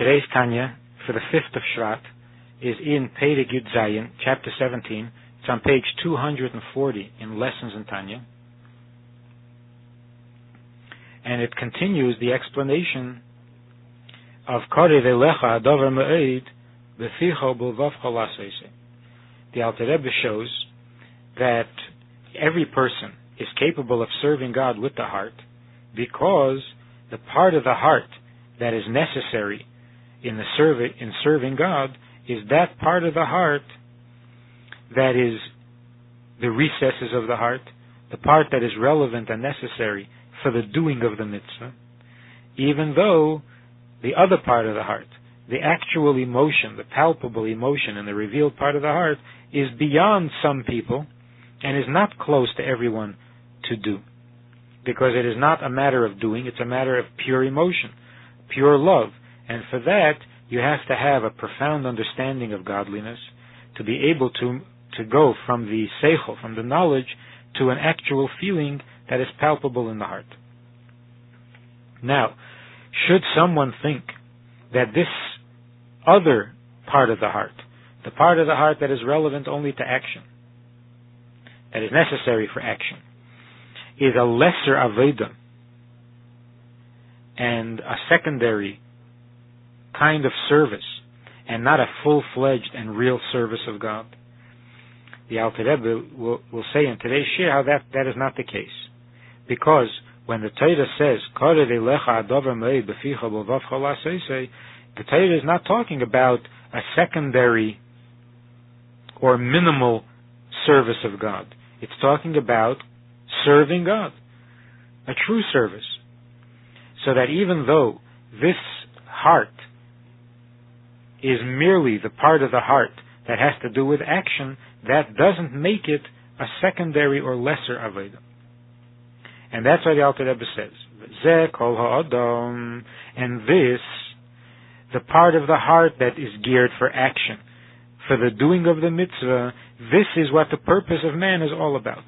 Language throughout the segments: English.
Today's Tanya for the fifth of Shvat is in Perek Yud Zayin, chapter 17. It's on page 240 in Lessons in Tanya. And it continues the explanation of Kore Velecha Adover Me'ed Beficho Bulvavcha The Alter Rebbe shows that every person is capable of serving God with the heart because the part of the heart that is necessary in the serv- in serving God is that part of the heart that is the recesses of the heart, the part that is relevant and necessary for the doing of the mitzvah, even though the other part of the heart, the actual emotion, the palpable emotion in the revealed part of the heart, is beyond some people and is not close to everyone to do. Because it is not a matter of doing, it's a matter of pure emotion, pure love. And for that, you have to have a profound understanding of godliness to be able to to go from the seichel, from the knowledge, to an actual feeling that is palpable in the heart. Now, should someone think that this other part of the heart, the part of the heart that is relevant only to action, that is necessary for action, is a lesser Aveda and a secondary kind of service and not a full-fledged and real service of God. The Alter Rebbe will, will say in today's shiur how that, that is not the case. Because when the Torah says, the Torah is not talking about a secondary or minimal service of God. It's talking about serving God, a true service. So that even though this heart is merely the part of the heart that has to do with action, that doesn't make it a secondary or lesser Aveda. And that's why the Alter Rebbe says, Zeh kol ha'adam, and this, the part of the heart that is geared for action, for the doing of the mitzvah, this is what the purpose of man is all about.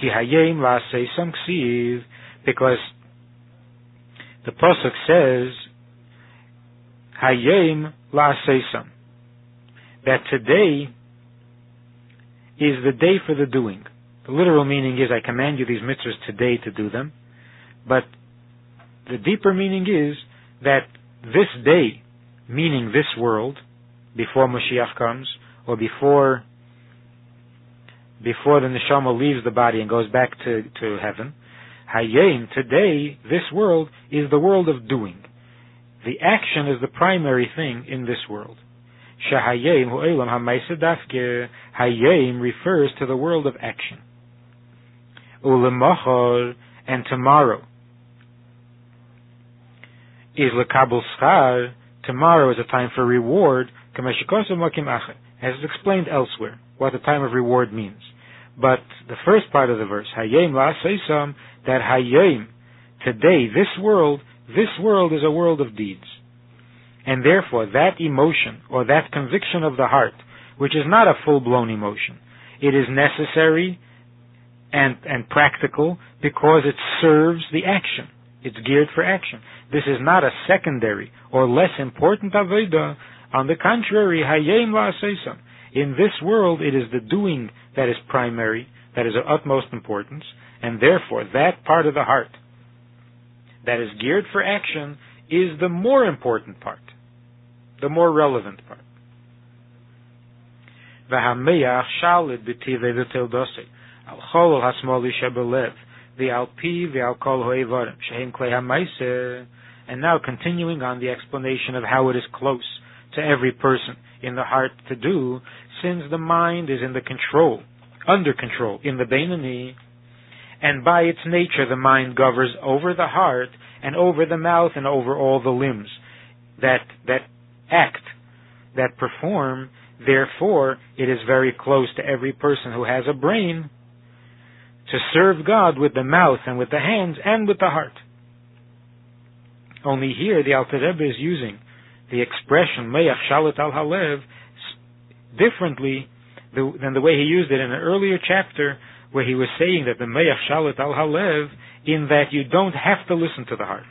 Ki hayim la'asei because the Pasuk says, Hayim la'aseisam. That today is the day for the doing. The literal meaning is, I command you these mitzvahs today to do them. But the deeper meaning is that this day, meaning this world, before Mashiach comes, or before before the neshama leaves the body and goes back to, to heaven, Hayim, today, this world is the world of doing. The action is the primary thing in this world. Shahayim hu'elam refers to the world of action. Ulemachor and tomorrow is lekabel schar. Tomorrow is a time for reward. As is explained elsewhere, what the time of reward means. But the first part of the verse, Hayim la that Hayim, today, this world, this world is a world of deeds. And therefore, that emotion or that conviction of the heart, which is not a full-blown emotion, it is necessary and, and practical because it serves the action. It's geared for action. This is not a secondary or less important avodah. On the contrary, hayem la'aseisam. In this world, it is the doing that is primary, that is of utmost importance, and therefore that part of the heart that is geared for action is the more important part, the more relevant part. והמח שלד בטבעי ותלדוסי, על חול השמאלי שבלב, ועל פי ועל כל האיברים, שהם כלי המייסה, and now continuing on the explanation of how it is close to every person in the heart to do, since the mind is in the control, under control, in the Beinani, and by its nature the mind governs over the heart and over the mouth and over all the limbs that that act that perform. Therefore it is very close to every person who has a brain to serve God with the mouth and with the hands and with the heart. Only here the Alter Rebbe is using the expression Me'ach Shalit al Halev differently than the way he used it in an earlier chapter where he was saying that the Me'ach Shalit al Halev, in that you don't have to listen to the heart.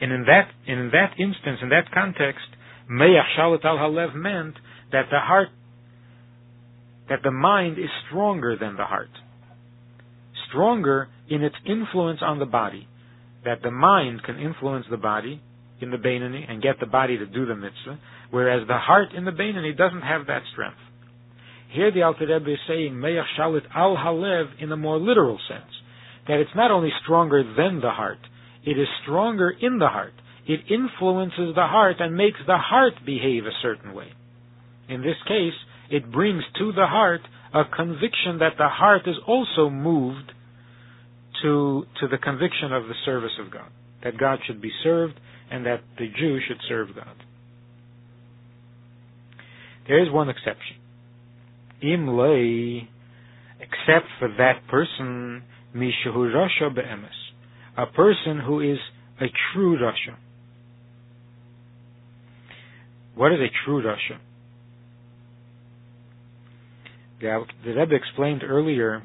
And in that, in that instance, in that context, Meyach Shalit al Halev meant that the heart, that the mind is stronger than the heart. Stronger in its influence on the body. That the mind can influence the body in the Beinani and get the body to do the mitzvah, whereas the heart in the Beinani doesn't have that strength. Here the Alter Rebbe is saying Meyach Shalit al Halev in a more literal sense, that it's not only stronger than the heart, it is stronger in the heart. It influences the heart and makes the heart behave a certain way. In this case, it brings to the heart a conviction that the heart is also moved to, to the conviction of the service of God, that God should be served and that the Jew should serve God. There is one exception. Im lay, except for that person, mishahu rasha be'emes, a person who is a true rasha. What is a true rasha? The, Rebbe explained earlier,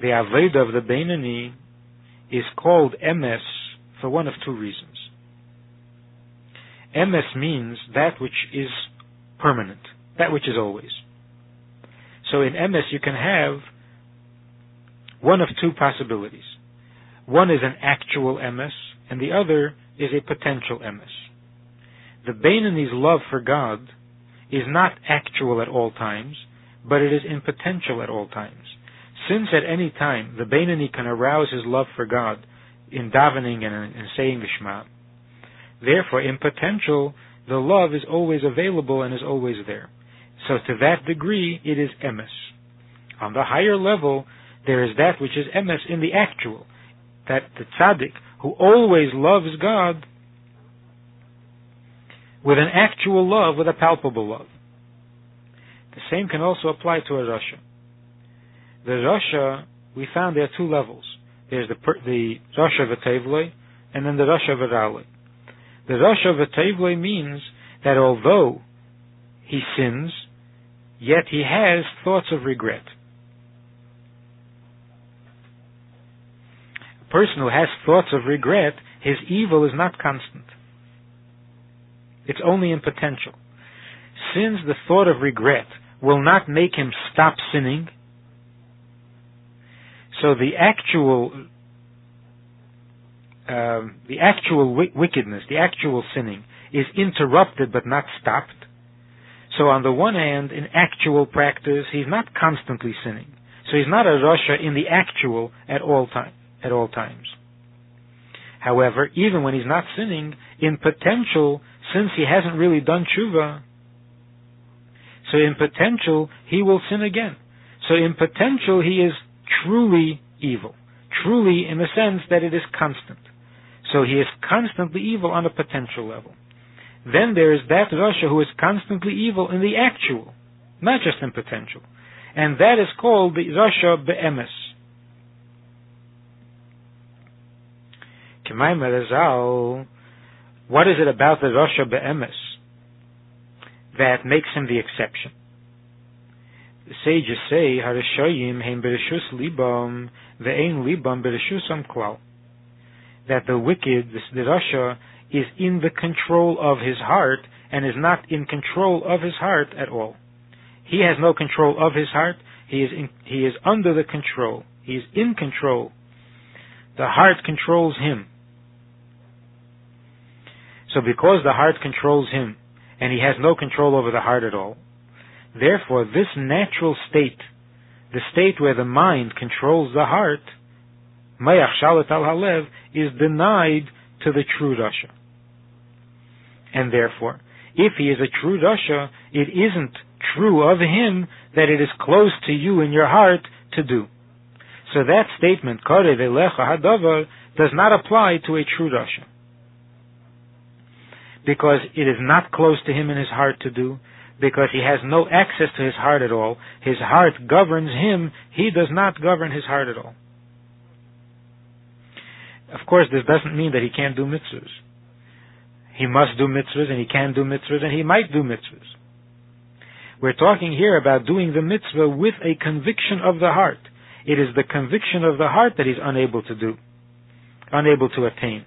the Aveda of the Beinani is called emes for one of two reasons. Emes means that which is permanent, that which is always. So in emes you can have one of two possibilities. One is an actual emes, and the other is a potential emes. The Beinani's love for God is not actual at all times, but it is in potential at all times. Since at any time the Beinani can arouse his love for God in davening and in saying the Shema, therefore in potential the love is always available and is always there. So to that degree, it is emes. On the higher level, there is that which is emes in the actual, that the tzaddik who always loves God with an actual love, with a palpable love. The same can also apply to a rasha. The rasha, we found there are two levels. There's the, the rasha v'tevle, and then the rasha v'rale. The rasha v'tevle means that although he sins, yet he has thoughts of regret. A person who has thoughts of regret, his evil is not constant. It's only in potential. Since the thought of regret will not make him stop sinning, so the actual um, the actual w- wickedness, the actual sinning, is interrupted but not stopped. So on the one hand, in actual practice, he's not constantly sinning. So he's not a rasha in the actual at all time at all times. However, even when he's not sinning, in potential, since he hasn't really done tshuva, so in potential, he will sin again. So in potential, he is truly evil. Truly in the sense that it is constant. So he is constantly evil on a potential level. Then there is that rasha who is constantly evil in the actual, not just in potential. And that is called the rasha be'emes. What is it about the rasha be'emes that makes him the exception? The sages say, Harishayim heim bereshus libam ve'ein libam bereshusam klal. That the wicked, the rasha, is in the control of his heart and is not in control of his heart at all. He has no control of his heart. He is in, he is under the control. He is in control. The heart controls him. So because the heart controls him, and he has no control over the heart at all, therefore this natural state, the state where the mind controls the heart, Mayach Shalat al Halev, is denied to the true Rasha. And therefore, if he is a true Rasha, it isn't true of him that it is close to you in your heart to do. So that statement, Hadavar, does not apply to a true Rasha because it is not close to him in his heart to do, because he has no access to his heart at all. His heart governs him, he does not govern his heart at all. Of course, this doesn't mean that he can't do mitzvahs. He must do mitzvahs, and he can do mitzvahs, and he might do mitzvahs. We're talking here about doing the mitzvah with a conviction of the heart. It is the conviction of the heart that he's unable to do, unable to attain.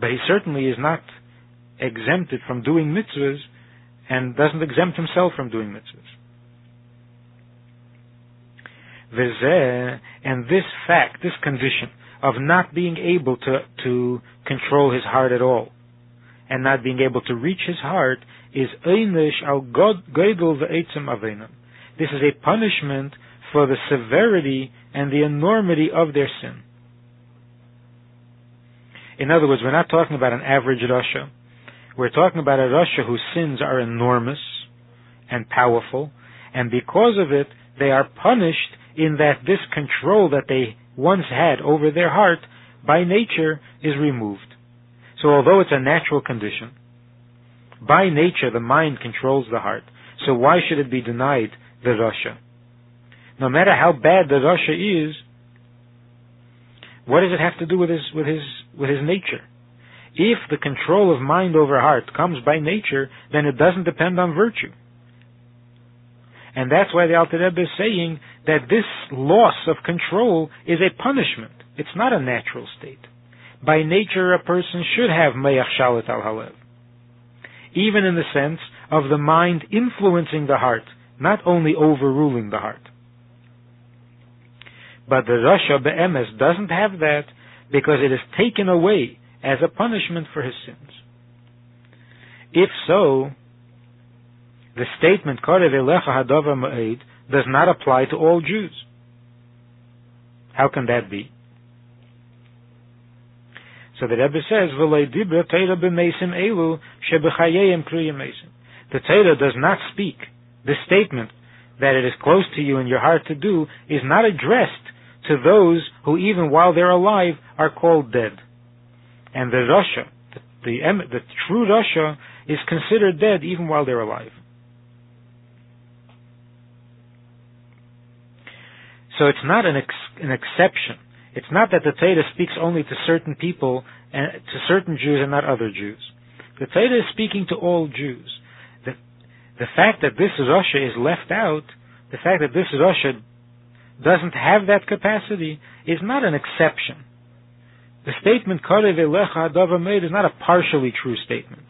but he certainly is not exempted from doing mitzvahs and doesn't exempt himself from doing mitzvahs. And this fact, this condition of not being able to, to control his heart at all, and not being able to reach his heart, is einish al godel ve'etzem avenam. This is a punishment for the severity and the enormity of their sin. In other words, we're not talking about an average Rasha. We're talking about a Rasha whose sins are enormous and powerful, and because of it, they are punished in that this control that they once had over their heart by nature is removed. So although it's a natural condition, by nature the mind controls the heart. So why should it be denied the Rasha? No matter how bad the Rasha is, what does it have to do with his with his with his nature? If the control of mind over heart comes by nature, then it doesn't depend on virtue. And that's why the Alter Rebbe is saying that this loss of control is a punishment. It's not a natural state. By nature, a person should have meyach shalit al halev. Even in the sense of the mind influencing the heart, not only overruling the heart. But the Rasha Be'emes doesn't have that because it is taken away as a punishment for his sins. If so, the statement Korev Elecha Hadava Ma'ed does not apply to all Jews. How can that be? So the Rebbe says. The Torah does not speak. The statement that it is close to you in your heart to do is not addressed to those who, even while they're alive, are called dead. And the Rasha, the, the, the true Rasha, is considered dead even while they're alive. So it's not an, ex- an exception. It's not that the Torah speaks only to certain people and to certain Jews and not other Jews. The Torah is speaking to all Jews. The, the fact that this Rasha is left out, the fact that this Rasha doesn't have that capacity is not an exception. The statement Karev Elecha Adav is not a partially true statement.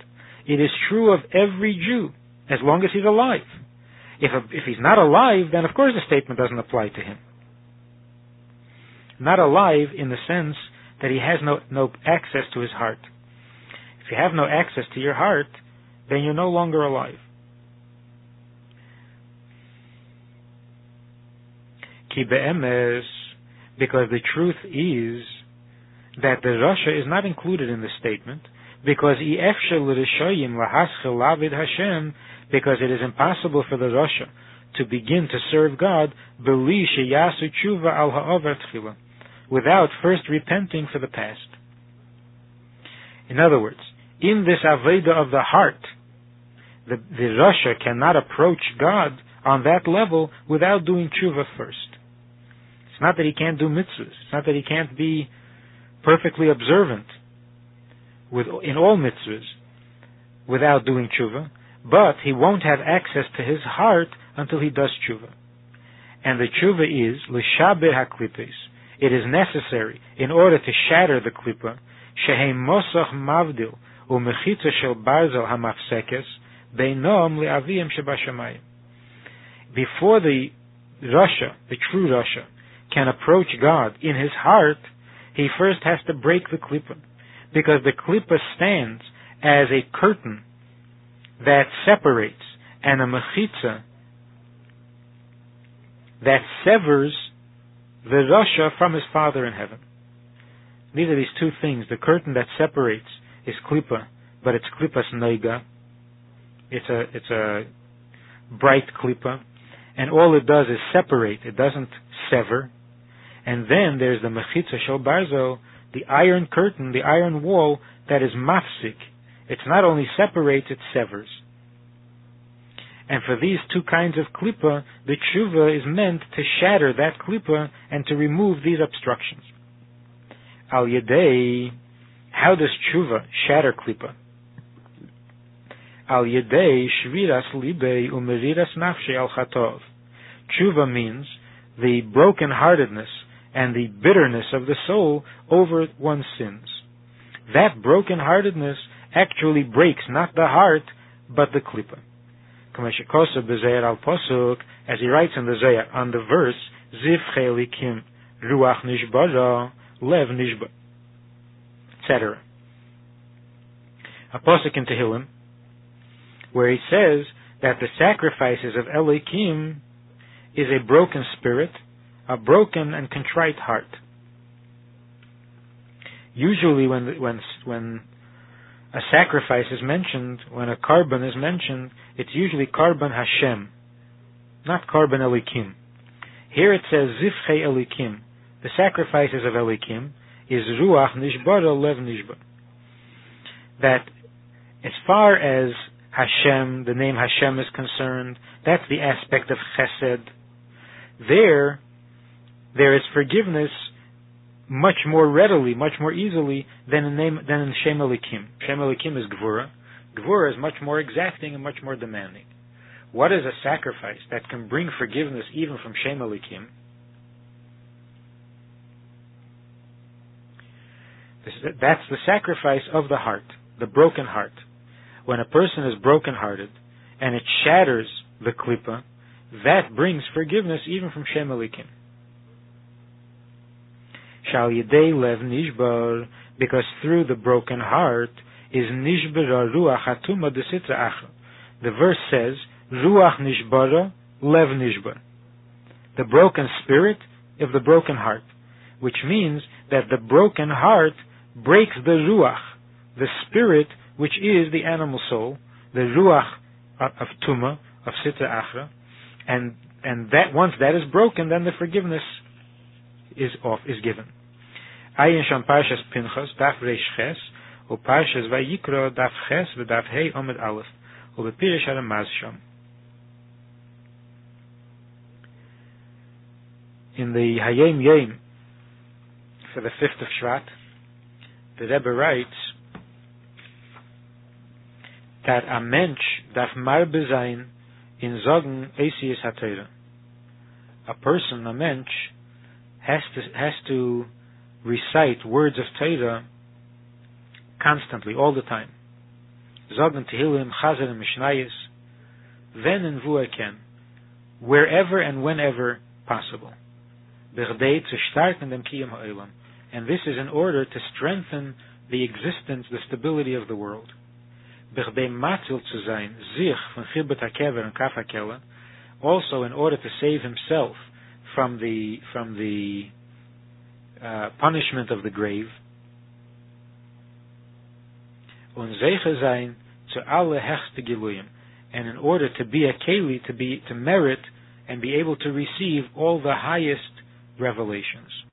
It is true of every Jew, as long as he's alive. If, a, if he's not alive, then of course the statement doesn't apply to him. Not alive in the sense that he has no, no access to his heart. If you have no access to your heart, then you're no longer alive. Ki be'emes, because the truth is that the Rasha is not included in the statement, because Hashem, because it is impossible for the Rasha to begin to serve God al without first repenting for the past. In other words, in this Aveda of the heart, the, the Rasha cannot approach God on that level without doing tshuva first. It's not that he can't do mitzvahs. It's not that he can't be perfectly observant with, in all mitzvahs without doing tshuva, but he won't have access to his heart until he does tshuva. And the tshuva is l'shaber haklipes. It is necessary in order to shatter the klipa shehem mosach mavdil umechitza shel barzel hamafsekes beinom le'avim shebashamayim. Before the Rasha, the true Rasha, can approach God in his heart, he first has to break the klipa. Because the klipa stands as a curtain that separates and a mechitza that severs the Rasha from his Father in heaven. These are these two things. The curtain that separates is klipa, but it's klipas noiga. It's a it's a bright klipa, and all it does is separate. It doesn't sever. And then there's the mechitza shel barzel, the iron curtain, the iron wall that is mafsik. It's not only separates, it severs. And for these two kinds of klipa, the tshuva is meant to shatter that klipa and to remove these obstructions. Al yedei, how does tshuva shatter klipa? Al yedei shviras libei umeriras nafshe al chatov. Tshuva means the brokenheartedness and the bitterness of the soul over one's sins. that brokenheartedness actually breaks not the heart, but the klipa. As he writes in the on the verse, Ziv chelikim ruach nishbara lev etc. A posuk in Tehillim, where he says that the sacrifices of Elikim is a broken spirit, a broken and contrite heart. Usually, when when when a sacrifice is mentioned, when a korban is mentioned, it's usually korban Hashem, not korban Elikim. Here it says Zivchei Elikim. The sacrifices of Elikim is Ruach Nishbara Lev Nishba. That as far as Hashem, the name Hashem is concerned, that's the aspect of Chesed. There, there is forgiveness much more readily, much more easily than in name than in Shem Elikim. Shem Elikim is Gvura. Gvura is much more exacting and much more demanding. What is a sacrifice that can bring forgiveness even from Shem Elikim? That's the sacrifice of the heart, the broken heart. When a person is broken-hearted and it shatters the klipa, that brings forgiveness even from Shem Elikim. Shal Yidei Lev Nishbar, because through the broken heart is Nishbara Ruach Hatuma Desitra Achra. The verse says, Ruach Nishbara, Lev Nishbar. The broken spirit of the broken heart, which means that the broken heart breaks the Ruach, the spirit which is the animal soul, the Ruach of Tuma, of Sitra Achra, and and that once that is broken, then the forgiveness is off, is given. Ayin Sham Parshas Pinchas, Daf Reish Vayikro, Daf Ches, Hei Omed Sham. In the Hayom Yom, for the fifth of Shvat, the Rebbe writes that a mensch darf marbe sein in Sorgen Esies HaTeira. A person, a mensch, has to, has to recite words of Torah constantly, all the time. Zogen Tehillim, Chazer, and Mishnayis, then in Vuaken, wherever and whenever possible. Ha'olam. And this is in order to strengthen the existence, the stability of the world. And Kaf HaKela, also in order to save himself from the, from the uh, punishment of the grave. And in order to be a keli, to be to merit and be able to receive all the highest revelations.